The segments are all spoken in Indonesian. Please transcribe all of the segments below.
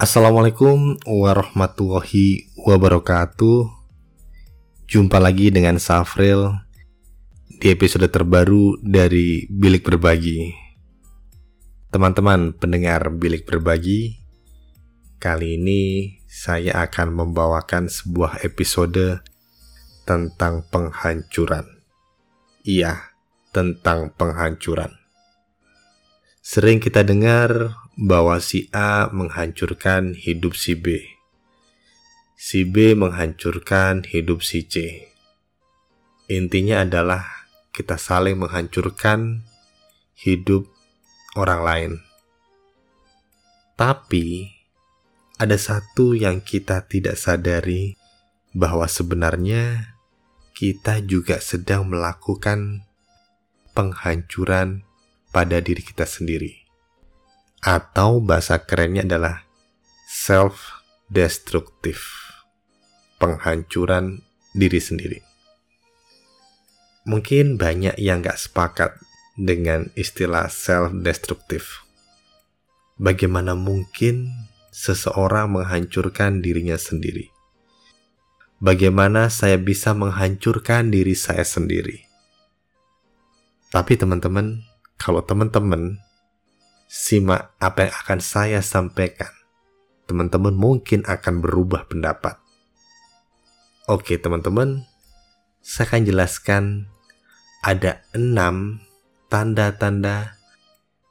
Assalamualaikum warahmatullahi wabarakatuh. Jumpa lagi dengan Safril di episode terbaru dari Bilik Berbagi. Teman-teman pendengar Bilik Berbagi, kali ini saya akan membawakan sebuah episode tentang penghancuran. Iya, tentang penghancuran. Sering kita dengar bahwa si A menghancurkan hidup si B. Si B menghancurkan hidup si C. Intinya adalah kita saling menghancurkan hidup orang lain. Tapi ada satu yang kita tidak sadari bahwa sebenarnya kita juga sedang melakukan penghancuran pada diri kita sendiri atau bahasa kerennya adalah self-destructive, penghancuran diri sendiri. Mungkin banyak yang gak sepakat dengan istilah self-destructive. Bagaimana mungkin seseorang menghancurkan dirinya sendiri? Bagaimana saya bisa menghancurkan diri saya sendiri? Tapi teman-teman, kalau teman-teman simak apa yang akan saya sampaikan. Teman-teman mungkin akan berubah pendapat. Oke teman-teman, saya akan jelaskan ada enam tanda-tanda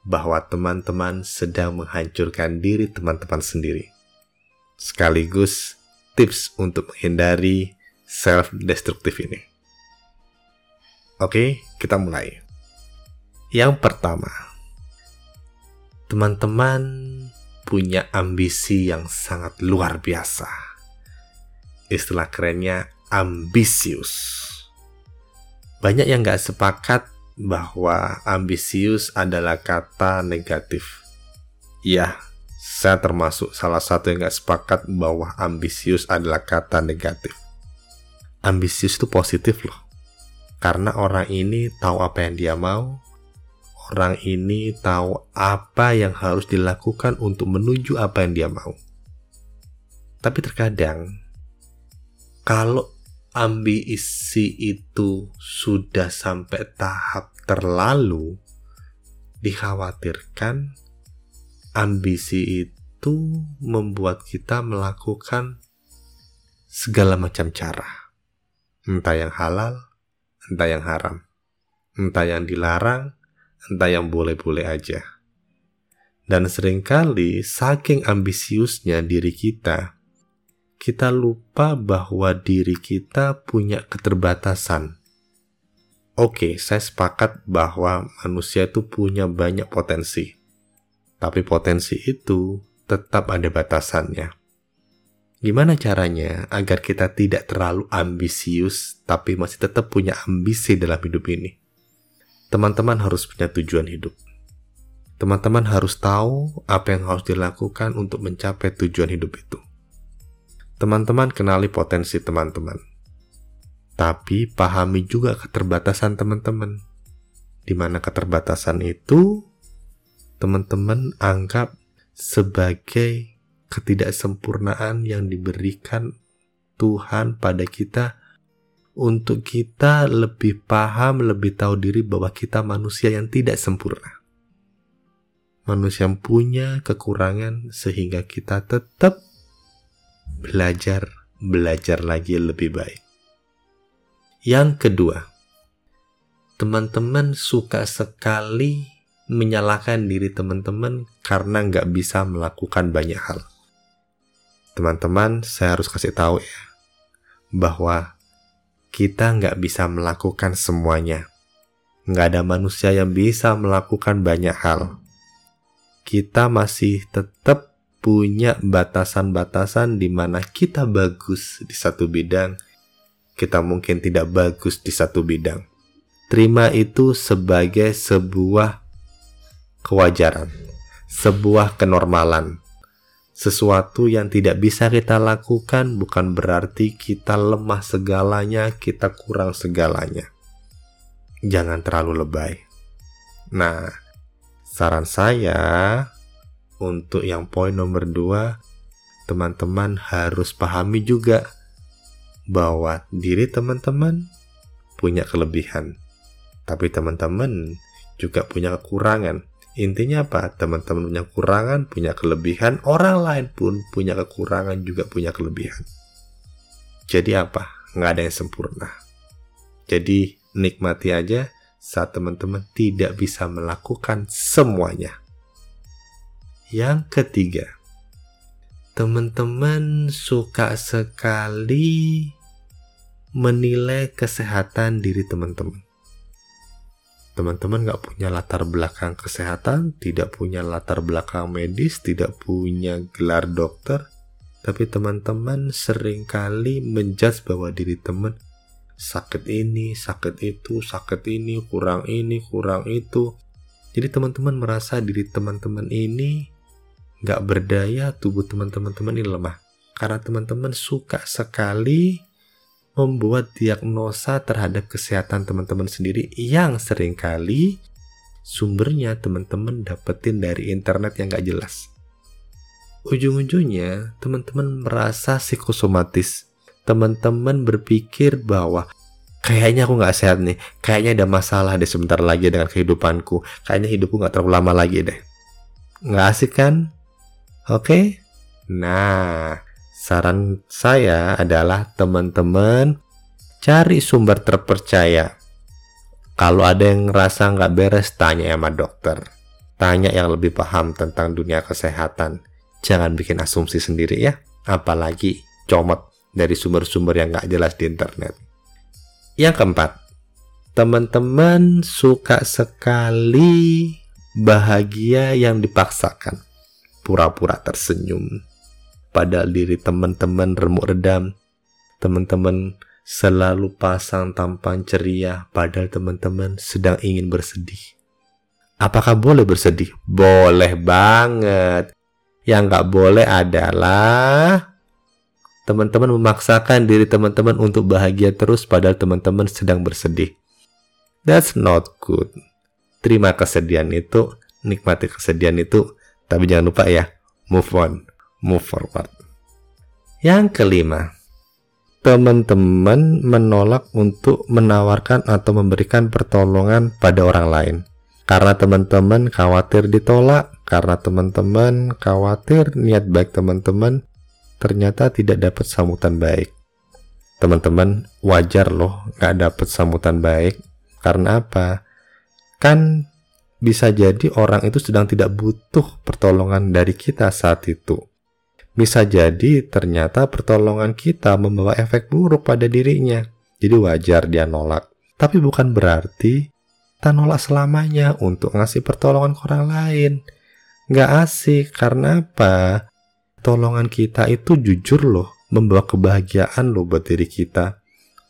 bahwa teman-teman sedang menghancurkan diri teman-teman sendiri. Sekaligus tips untuk menghindari self-destructive ini. Oke, kita mulai. Yang pertama, teman-teman punya ambisi yang sangat luar biasa. Istilah kerennya ambisius. Banyak yang gak sepakat bahwa ambisius adalah kata negatif. Ya, saya termasuk salah satu yang gak sepakat bahwa ambisius adalah kata negatif. Ambisius itu positif loh. Karena orang ini tahu apa yang dia mau, orang ini tahu apa yang harus dilakukan untuk menuju apa yang dia mau. Tapi terkadang, kalau ambisi itu sudah sampai tahap terlalu, dikhawatirkan ambisi itu membuat kita melakukan segala macam cara. Entah yang halal, entah yang haram. Entah yang dilarang, entah yang boleh-boleh aja. Dan sering kali saking ambisiusnya diri kita, kita lupa bahwa diri kita punya keterbatasan. Oke, saya sepakat bahwa manusia itu punya banyak potensi. Tapi potensi itu tetap ada batasannya. Gimana caranya agar kita tidak terlalu ambisius tapi masih tetap punya ambisi dalam hidup ini? Teman-teman harus punya tujuan hidup. Teman-teman harus tahu apa yang harus dilakukan untuk mencapai tujuan hidup itu. Teman-teman kenali potensi teman-teman. Tapi pahami juga keterbatasan teman-teman. Di mana keterbatasan itu teman-teman anggap sebagai ketidaksempurnaan yang diberikan Tuhan pada kita untuk kita lebih paham, lebih tahu diri bahwa kita manusia yang tidak sempurna. Manusia yang punya kekurangan sehingga kita tetap belajar, belajar lagi lebih baik. Yang kedua, teman-teman suka sekali menyalahkan diri teman-teman karena nggak bisa melakukan banyak hal. Teman-teman, saya harus kasih tahu ya, bahwa kita nggak bisa melakukan semuanya. Nggak ada manusia yang bisa melakukan banyak hal. Kita masih tetap punya batasan-batasan di mana kita bagus di satu bidang, kita mungkin tidak bagus di satu bidang. Terima itu sebagai sebuah kewajaran, sebuah kenormalan sesuatu yang tidak bisa kita lakukan bukan berarti kita lemah segalanya, kita kurang segalanya. Jangan terlalu lebay. Nah, saran saya untuk yang poin nomor dua, teman-teman harus pahami juga bahwa diri teman-teman punya kelebihan, tapi teman-teman juga punya kekurangan. Intinya apa? Teman-teman punya kekurangan, punya kelebihan, orang lain pun punya kekurangan juga punya kelebihan. Jadi apa? Nggak ada yang sempurna. Jadi nikmati aja saat teman-teman tidak bisa melakukan semuanya. Yang ketiga, teman-teman suka sekali menilai kesehatan diri teman-teman. Teman-teman nggak punya latar belakang kesehatan, tidak punya latar belakang medis, tidak punya gelar dokter, tapi teman-teman sering kali menjudge bahwa diri teman sakit ini, sakit itu, sakit ini, kurang ini, kurang itu. Jadi teman-teman merasa diri teman-teman ini nggak berdaya, tubuh teman-teman ini lemah. Karena teman-teman suka sekali membuat diagnosa terhadap kesehatan teman-teman sendiri yang sering kali sumbernya teman-teman dapetin dari internet yang gak jelas. Ujung-ujungnya, teman-teman merasa psikosomatis. Teman-teman berpikir bahwa kayaknya aku gak sehat nih, kayaknya ada masalah deh sebentar lagi dengan kehidupanku, kayaknya hidupku gak terlalu lama lagi deh. Gak asik kan? Oke? Okay? Nah, Saran saya adalah teman-teman cari sumber terpercaya. Kalau ada yang ngerasa nggak beres, tanya sama dokter. Tanya yang lebih paham tentang dunia kesehatan. Jangan bikin asumsi sendiri ya. Apalagi comot dari sumber-sumber yang nggak jelas di internet. Yang keempat, teman-teman suka sekali bahagia yang dipaksakan. Pura-pura tersenyum padahal diri teman-teman remuk redam. Teman-teman selalu pasang tampan ceria padahal teman-teman sedang ingin bersedih. Apakah boleh bersedih? Boleh banget. Yang nggak boleh adalah teman-teman memaksakan diri teman-teman untuk bahagia terus padahal teman-teman sedang bersedih. That's not good. Terima kesedihan itu, nikmati kesedihan itu, tapi jangan lupa ya, move on move forward. Yang kelima, teman-teman menolak untuk menawarkan atau memberikan pertolongan pada orang lain. Karena teman-teman khawatir ditolak, karena teman-teman khawatir niat baik teman-teman ternyata tidak dapat sambutan baik. Teman-teman wajar loh nggak dapat sambutan baik. Karena apa? Kan bisa jadi orang itu sedang tidak butuh pertolongan dari kita saat itu bisa jadi ternyata pertolongan kita membawa efek buruk pada dirinya. Jadi wajar dia nolak. Tapi bukan berarti kita nolak selamanya untuk ngasih pertolongan ke orang lain. Nggak asik, karena apa? Tolongan kita itu jujur loh, membawa kebahagiaan loh buat diri kita.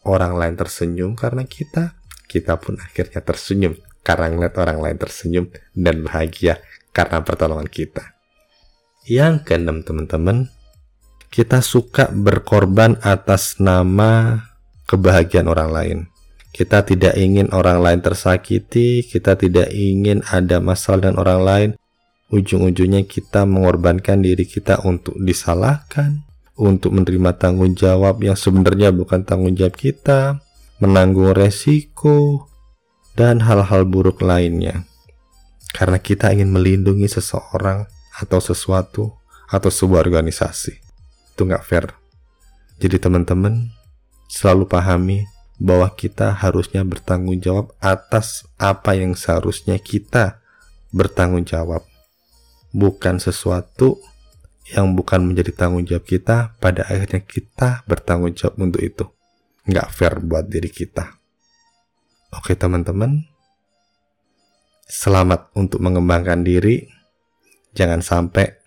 Orang lain tersenyum karena kita, kita pun akhirnya tersenyum karena ngeliat orang lain tersenyum dan bahagia karena pertolongan kita. Yang keenam teman-teman, kita suka berkorban atas nama kebahagiaan orang lain. Kita tidak ingin orang lain tersakiti, kita tidak ingin ada masalah dengan orang lain. Ujung-ujungnya kita mengorbankan diri kita untuk disalahkan, untuk menerima tanggung jawab yang sebenarnya bukan tanggung jawab kita, menanggung resiko, dan hal-hal buruk lainnya. Karena kita ingin melindungi seseorang atau sesuatu atau sebuah organisasi. Itu nggak fair. Jadi teman-teman selalu pahami bahwa kita harusnya bertanggung jawab atas apa yang seharusnya kita bertanggung jawab. Bukan sesuatu yang bukan menjadi tanggung jawab kita, pada akhirnya kita bertanggung jawab untuk itu. Nggak fair buat diri kita. Oke teman-teman, selamat untuk mengembangkan diri jangan sampai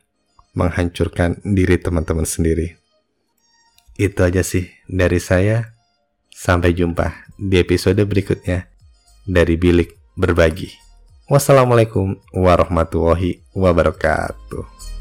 menghancurkan diri teman-teman sendiri. Itu aja sih dari saya. Sampai jumpa di episode berikutnya dari Bilik Berbagi. Wassalamualaikum warahmatullahi wabarakatuh.